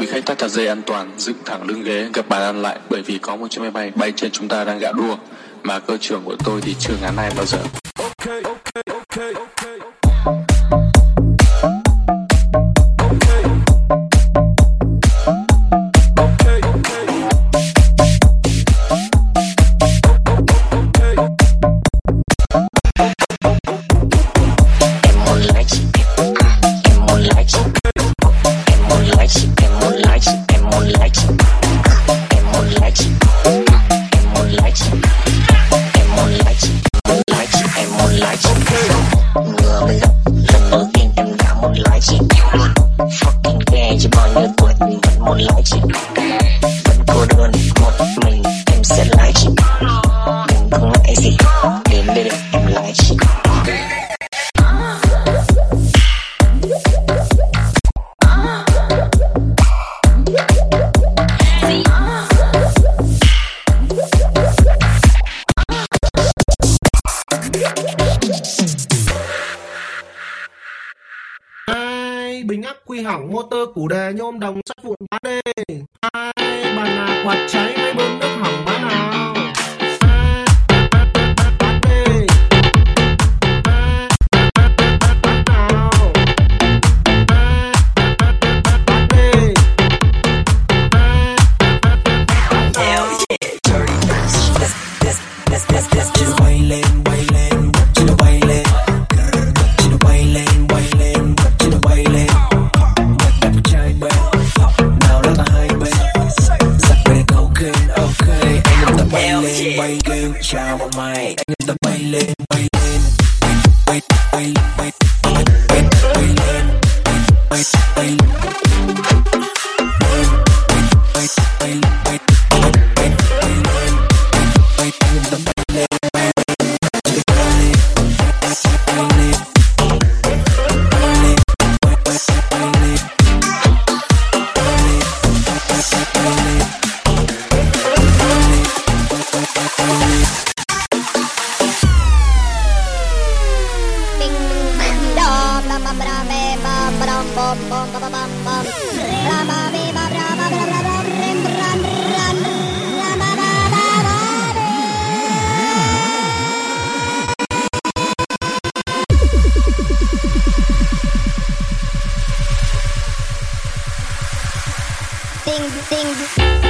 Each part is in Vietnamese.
quý khách thắt chặt dây an toàn, dựng thẳng lưng ghế, gập bàn ăn lại bởi vì có một chiếc máy bay bay trên chúng ta đang gạ đua mà cơ trưởng của tôi thì chưa ngán này bao giờ. Okay, okay, okay, okay. Bình ắc quy hỏng motor củ đề nhôm đồng sắt vụn đá đê. Hai bàn là quạt cháy. Ding, Ding ding.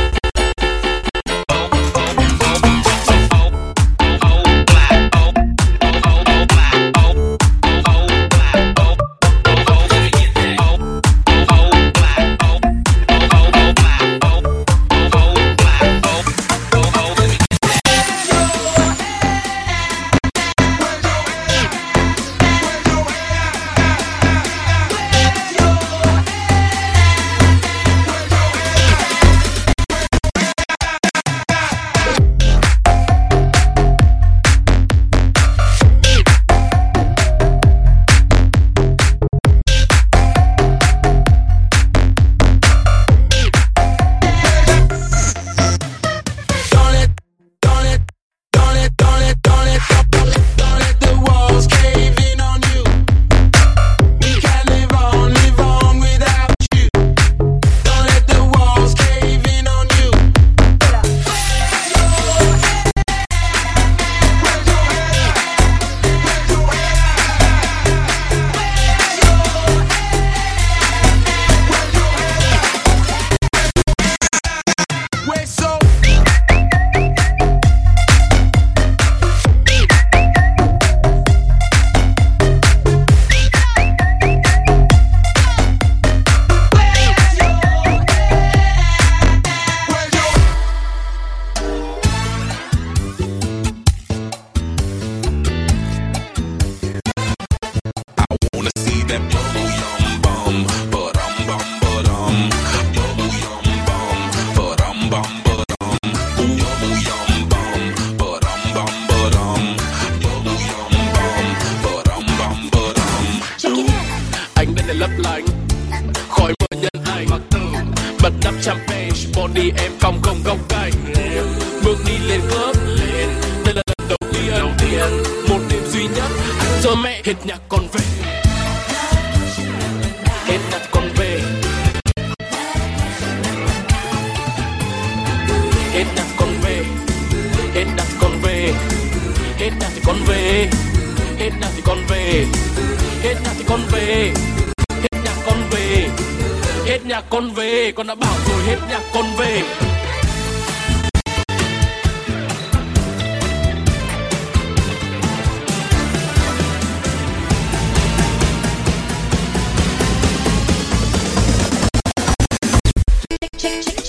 bật nắp champagne. Đi em cong không góc cạnh Bước đi lên club lên Đây là lần đầu tiên Một đêm duy nhất. Anh cho mẹ hết nhạc còn về. Hết nhạc còn về. Hết nhạc còn về. Hết nhạc còn về. Hết nhạc thì con về. Hết nhạc thì con về. Hết nhạc thì con về con về con đã bảo rồi hết nhà con về check, check.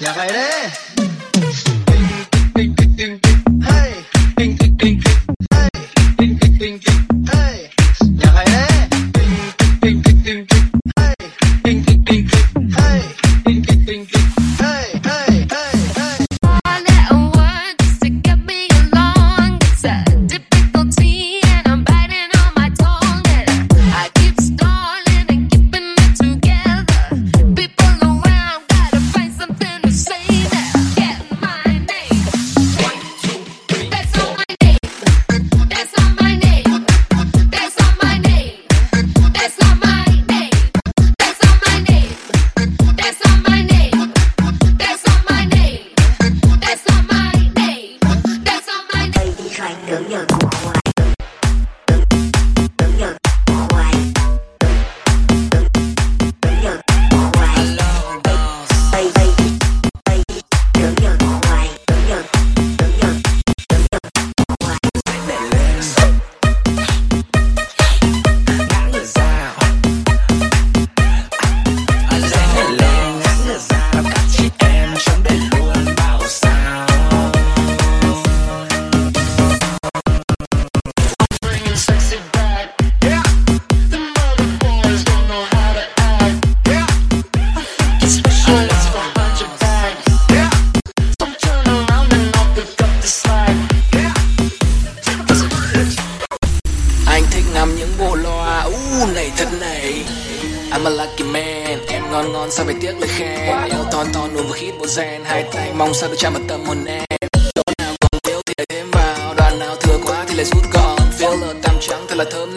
やがいれ con sao phải tiếc lời khen? Yêu thon thon uống vừa khít bộ gen. Hai tay mong sao được chạm vào tâm hồn em Chỗ nào còn thiếu thì lại thêm vào. Đoạn nào thừa quá thì lại rút gọn. Feel ở tam trắng thật là thơm